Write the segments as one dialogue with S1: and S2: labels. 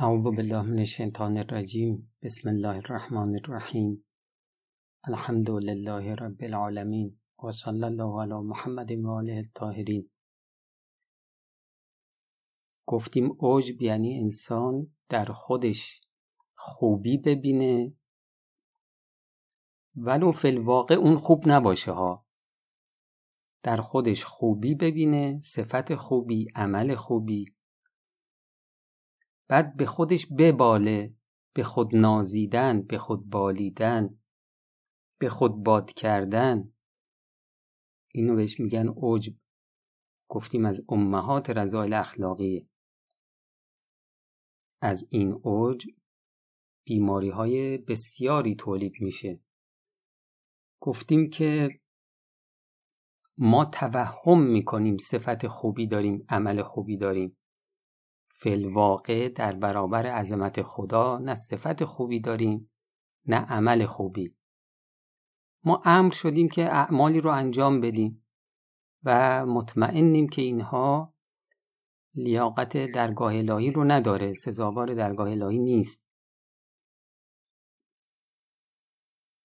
S1: اعوذ بالله من الشیطان الرجیم بسم الله الرحمن الرحیم الحمد لله رب العالمین و صلی الله علی محمد و آله الطاهرین گفتیم عجب یعنی انسان در خودش خوبی ببینه ولو فی الواقع اون خوب نباشه ها. در خودش خوبی ببینه صفت خوبی عمل خوبی بعد به خودش بباله به خود نازیدن به خود بالیدن به خود باد کردن. اینو بهش میگن عجب گفتیم از امهات رضایل اخلاقی. از این عجب بیماری های بسیاری تولید میشه. گفتیم که ما توهم می‌کنیم صفت خوبی داریم عمل خوبی داریم. فلواقع در برابر عظمت خدا نه صفت خوبی داریم نه عمل خوبی. ما امر شدیم که اعمالی رو انجام بدیم و مطمئنیم که اینها لیاقت درگاه الهی رو نداره سزاوار درگاه الهی نیست.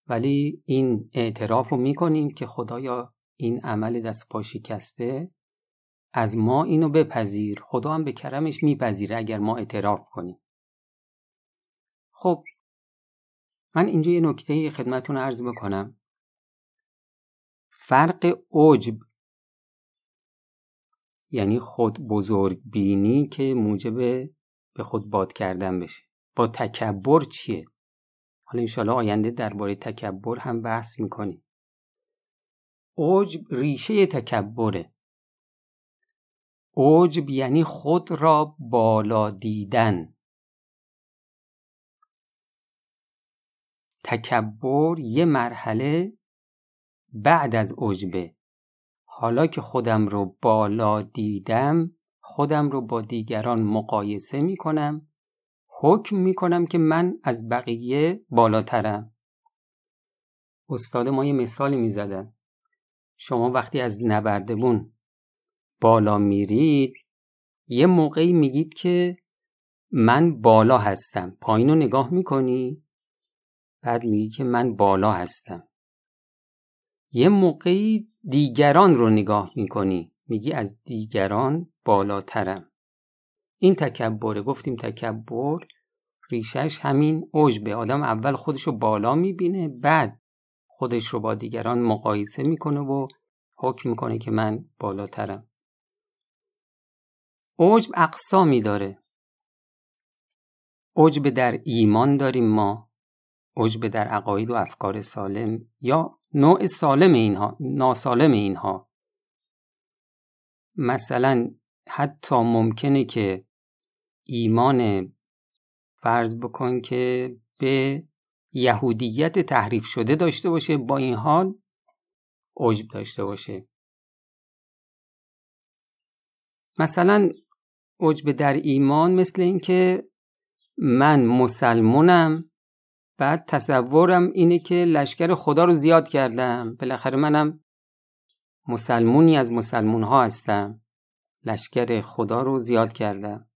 S1: ولی این اعتراف رو می‌کنیم که خدایا این عمل دست پا شکسته از ما اینو بپذیر. خدا هم به کرمش میپذیره اگر ما اعتراف کنیم. خب من اینجا یه نکته خدمتون عرض بکنم. فرق عجب یعنی خود بزرگ بینی که موجب به خود باد کردن بشه. با تکبر چیه؟ حالا انشاءالله آینده درباره تکبر هم بحث می‌کنیم. عجب ریشه تکبره. عجب یعنی خود را بالا دیدن. تکبر یه مرحله بعد از عجبه. حالا که خودم رو بالا دیدم خودم رو با دیگران مقایسه می کنم حکم می کنم که من از بقیه بالاترم. استاد ما یه مثالی می زدن. شما وقتی از نبردبون بالا میرید یه موقعی میگید که من بالا هستم. پایین رو نگاه می‌کنی؟ بعد میگی که من بالا هستم. یه موقعی دیگران رو نگاه می‌کنی. میگی از دیگران بالاترم. این تکبره گفتیم تکبر ریشش همین عجبه آدم اول خودش رو بالا می‌بینه بعد خودش رو با دیگران مقایسه می‌کنه و حکم می‌کنه که من بالاترم. عجب اقسامی داره. عجب در ایمان داریم ما. عجب در عقاید و افکار سالم یا نوع سالم اینها ناسالم اینها. مثلا حتی ممکنه که ایمان فرض بکن که به یهودیت تحریف شده داشته باشه با این حال عجب داشته باشه. مثلا عجب در ایمان مثل اینکه من مسلمونم بعد تصورم اینه که لشکر خدا رو زیاد کردم. بالاخره منم مسلمونی از مسلمون ها هستم. لشکر خدا رو زیاد کردم.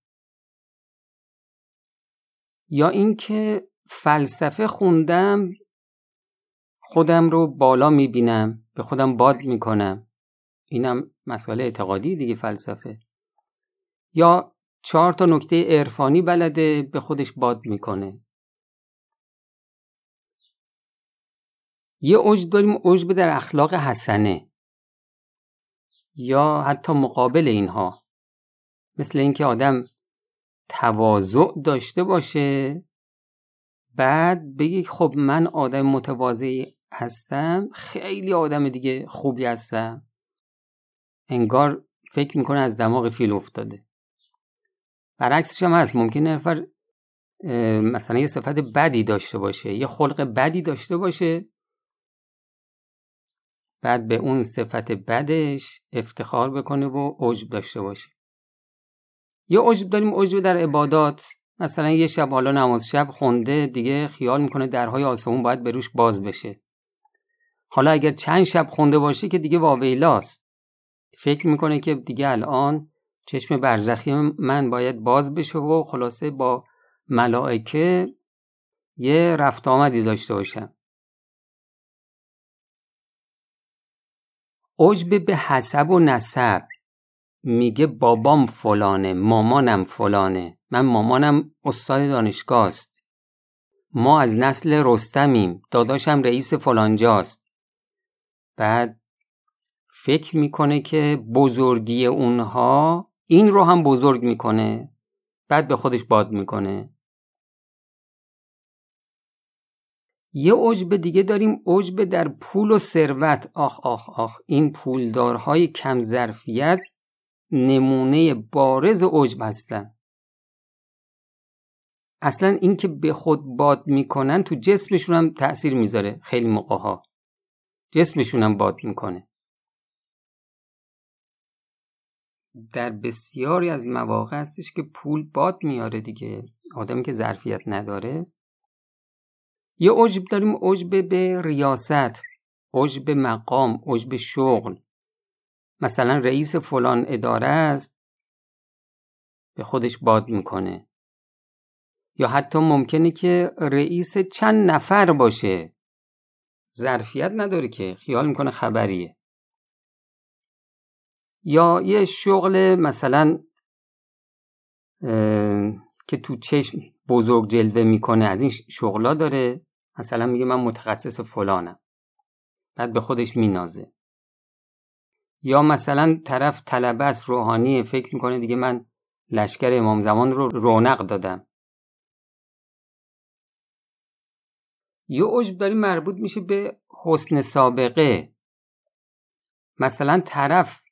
S1: یا اینکه فلسفه خوندم خودم رو بالا می‌بینم به خودم باد می‌کنم. اینم مسئله اعتقادی دیگه فلسفه. یا چهار تا نکته عرفانی بلده به خودش باد می‌کنه. یه عجب داریم عجب در اخلاق حسنه. یا حتی مقابل اینها. مثل اینکه آدم تواضع داشته باشه بعد بگی خب من آدم متواضعی هستم خیلی آدم دیگه خوبی هستم. انگار فکر می‌کنه از دماغ فیل افتاده. برعکسش هم هست. ممکنه نفر مثلا یه صفت بدی داشته باشه یه خلق بدی داشته باشه. بعد به اون صفت بدش افتخار بکنه و عجب داشته باشه. یه عجب داریم عجب در عبادات. مثلا یه شب حالا نماز شب خونده دیگه خیال می‌کنه درهای آسمون باید به روش باز بشه. حالا اگر چند شب خونده باشه که دیگه واویلاست. فکر می‌کنه که دیگه الان چشم برزخی من باید باز بشه و خلاصه با ملائکه یه رفت آمدی داشته باشن عجب به حسب و نسب. میگه بابام فلانه مامانم فلانه. من مامانم استاد دانشگاه است ما از نسل رستمیم. داداشم رئیس فلانجاست. بعد فکر می‌کنه که بزرگی اونها این رو هم بزرگ می‌کنه بعد به خودش باد می‌کنه. یه عجب دیگه داریم عجب در پول و ثروت. آخ آخ آخ این پولدارهای کم ظرفیت نمونه بارز عجب هستن. اصلا اینکه به خود باد می‌کنن تو جسمشون هم تاثیر می‌ذاره خیلی موقع ها جسمشون هم باد می‌کنه. در بسیاری از مواقع هستش که پول باد میاره دیگه. آدمی که ظرفیت نداره. یه عجب داریم عجب به ریاست عجب مقام عجب شغل. مثلا رئیس فلان اداره است به خودش باد می‌کنه. یا حتی ممکنه که رئیس چند نفر باشه. ظرفیت نداره که خیال می‌کنه خبریه. یا یه شغل مثلا که تو چشم بزرگ جلوه می‌کنه از این شغلا داره. مثلا میگه من متخصص فلانم. بعد به خودش مینازه. یا مثلا طرف طلبه است روحانی فکر می‌کنه دیگه من لشکر امام زمان رو رونق دادم. یه عجب مربوط میشه به حسن سابقه. مثلا طرف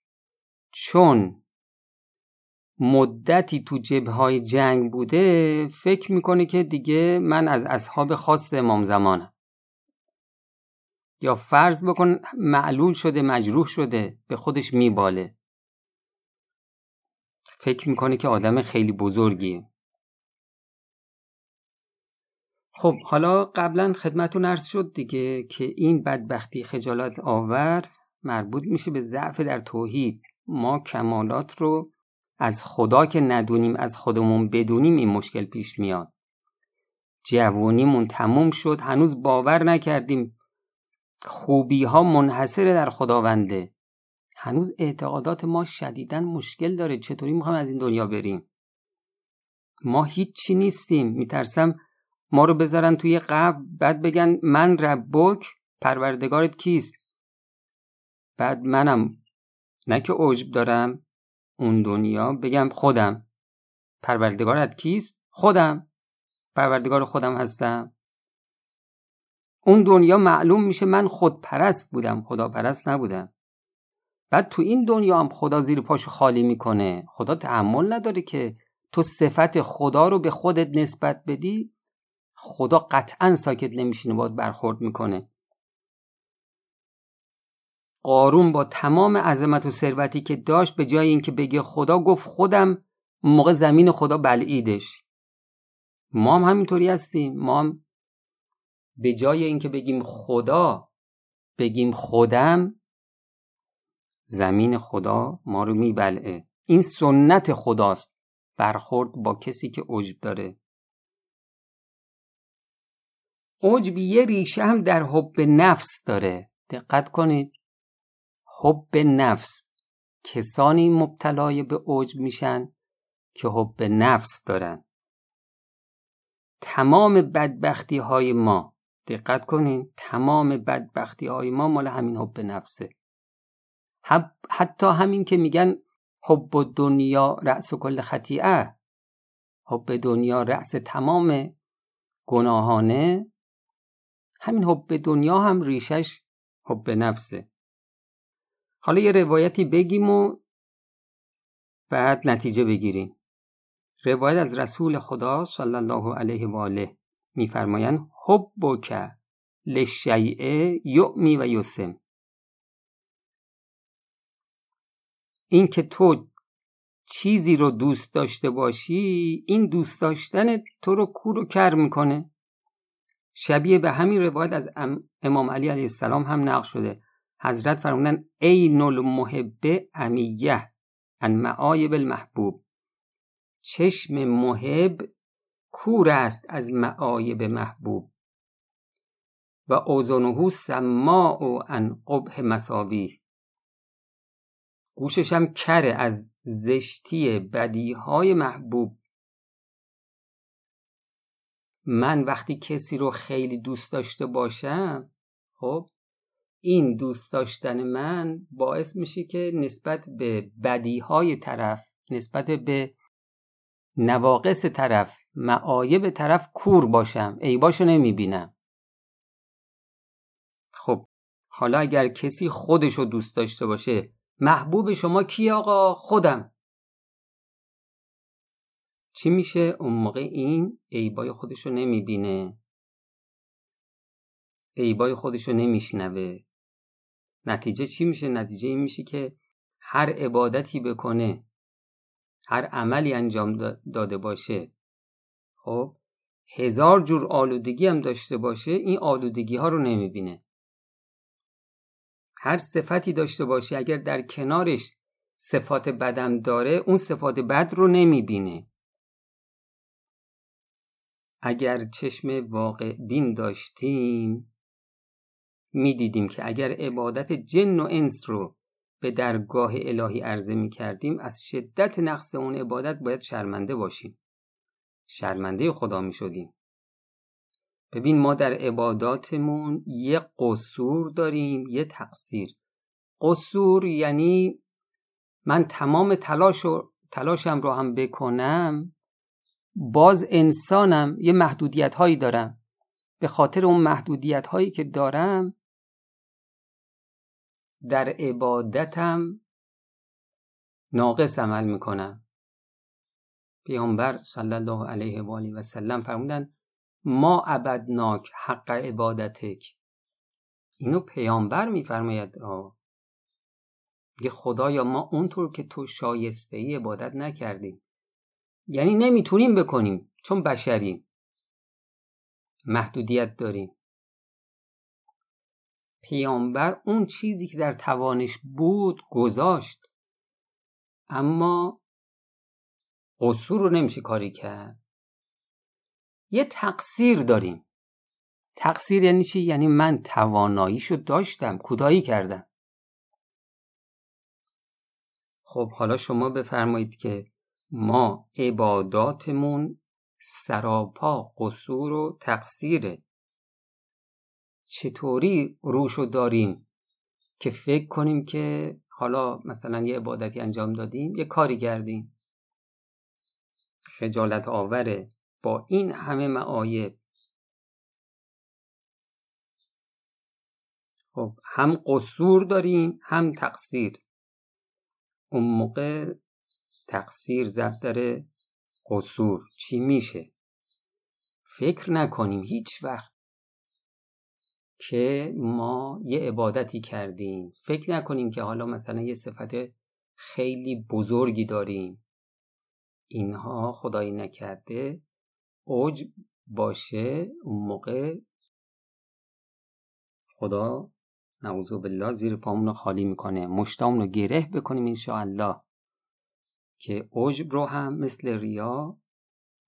S1: چون مدتی تو جبهای جنگ بوده فکر می‌کنه که دیگه من از اصحاب خاص امام زمانم. یا فرض بکن معلول شده مجروح شده به خودش میباله. فکر می‌کنه که آدم خیلی بزرگیه. خب حالا قبلا خدمتون عرض شد دیگه که این بدبختی خجالت آور مربوط میشه به ضعف در توحید. ما کمالات رو از خدا که ندونیم از خودمون بدونیم این مشکل پیش میاد. جوونیمون تموم شد هنوز باور نکردیم. خوبی ها منحصر در خداونده. هنوز اعتقادات ما شدیدا مشکل داره. چطوری می‌خوایم از این دنیا بریم؟ ما هیچی نیستیم. میترسم ما رو بذارن توی قبر بعد بگن من ربک پروردگارت کیست؟ بعد منم نه که عجب دارم اون دنیا بگم خودم. پروردگارت کیست؟ خودم. پروردگار خودم هستم. اون دنیا معلوم میشه من خودپرست بودم خداپرست نبودم. بعد تو این دنیا هم خدا زیر پاشو خالی می‌کنه. خدا تحمل نداره که تو صفت خدا رو به خودت نسبت بدی. خدا قطعا ساکت نمیشینه باید برخورد می‌کنه. قارون با تمام عظمت و ثروتی که داشت به جای اینکه بگه خدا گفت خودم موقع زمین خدا بلعیدش. ما هم همینطوری هستیم. ما هم به جای اینکه بگیم خدا بگیم خودم زمین خدا ما رو میبلعه. این سنت خداست. برخورد با کسی که عجب داره. عجب یه ریشه هم در حب نفس داره. دقت کنید. حب نفس. کسانی مبتلای به عجب میشن که حب نفس دارن. تمام بدبختی های ما دقت کنین تمام بدبختی های ما مال همین حب نفسه. حتی همین که میگن حب دنیا رأس کل خطیعه حب دنیا رأس تمام گناهانه. همین حب دنیا هم ریشش حب نفسه. حالا یه روایتی بگیم و بعد نتیجه بگیریم. روایت از رسول خدا صلی الله علیه و آله میفرمایند حبک لشیء یعمی و یسم. این که تو چیزی رو دوست داشته باشی این دوست داشتن تو رو کور و کر می‌کنه. شبیه به همین روایت از امام علی علیه السلام هم نقل شده. حضرت فرمودن نول محبه امیه ان معایب المحبوب. چشم محب کور است از معایب محبوب. و اوزنهو سماع و ان قبح مساوی گوششم کره از زشتی بدیهای محبوب. من وقتی کسی رو خیلی دوست داشته باشم خب این دوست داشتن من باعث میشه که نسبت به بدیهای طرف نسبت به نواقص طرف معایب طرف کور باشم عیباشو نمی‌بینم. خب حالا اگر کسی خودشو دوست داشته باشه محبوب شما کی آقا؟ خودم. چی میشه اون موقع این عیبای خودشو نمی‌بینه؟ عیبای خودشو نمیشنوه. نتیجه چی میشه؟ نتیجه این میشه که هر عبادتی بکنه هر عملی انجام داده باشه خب هزار جور آلودگی هم داشته باشه این آلودگی ها رو نمی‌بینه. هر صفتی داشته باشه اگر در کنارش صفات بدم داره اون صفات بد رو نمی‌بینه. اگر چشم واقع بین داشتیم می‌دیدیم که اگر عبادت جن و انس رو به درگاه الهی عرضه می کردیم از شدت نقص اون عبادت باید شرمنده باشیم. شرمنده خدا می شدیم ببین ما در عباداتمون یه قصور داریم یه تقصیر. قصور یعنی من تمام تلاش و تلاشم رو هم بکنم باز انسانم یه محدودیت هایی دارم. به خاطر اون محدودیت هایی که دارم در عبادتم ناقص عمل می‌کنم. پیامبر صلی الله علیه و آله و سلم فرمودن ما عبدناک حق عبادتک. اینو پیامبر میفرماید. میگه خدایا ما اونطور که تو شایسته ای عبادت نکردیم. یعنی نمی‌تونیم بکنیم چون بشریم. محدودیت داریم. پیامبر اون چیزی که در توانش بود گذاشت. اما قصور رو نمیشه کاری کرد. یه تقصیر داریم. تقصیر یعنی چی؟ یعنی من تواناییشو داشتم کودایی کردم. خب حالا شما بفرمایید که ما عباداتمون سراپا قصور و تقصیره. چطوری روشو داریم که فکر کنیم که حالا مثلا یه عبادتی انجام دادیم یه کاری کردیم. خجالت آوره. با این همه معایب. خب هم قصور داریم هم تقصیر. اون موقع تقصیر زد داره قصور. چی میشه؟ فکر نکنیم هیچ وقت. که ما یه عبادتی کردیم. فکر نکنیم که حالا مثلا یه صفت خیلی بزرگی داریم. اینها خدایی نکرده اوج باشه اون موقع خدا نعوذ بالله زیر پامون رو خالی می‌کنه. مشتامون رو گره بکنیم انشاءالله که عجب رو هم مثل ریا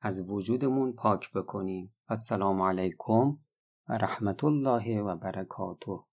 S1: از وجودمون پاک بکنیم. السلام علیکم رحمت الله و برکاته.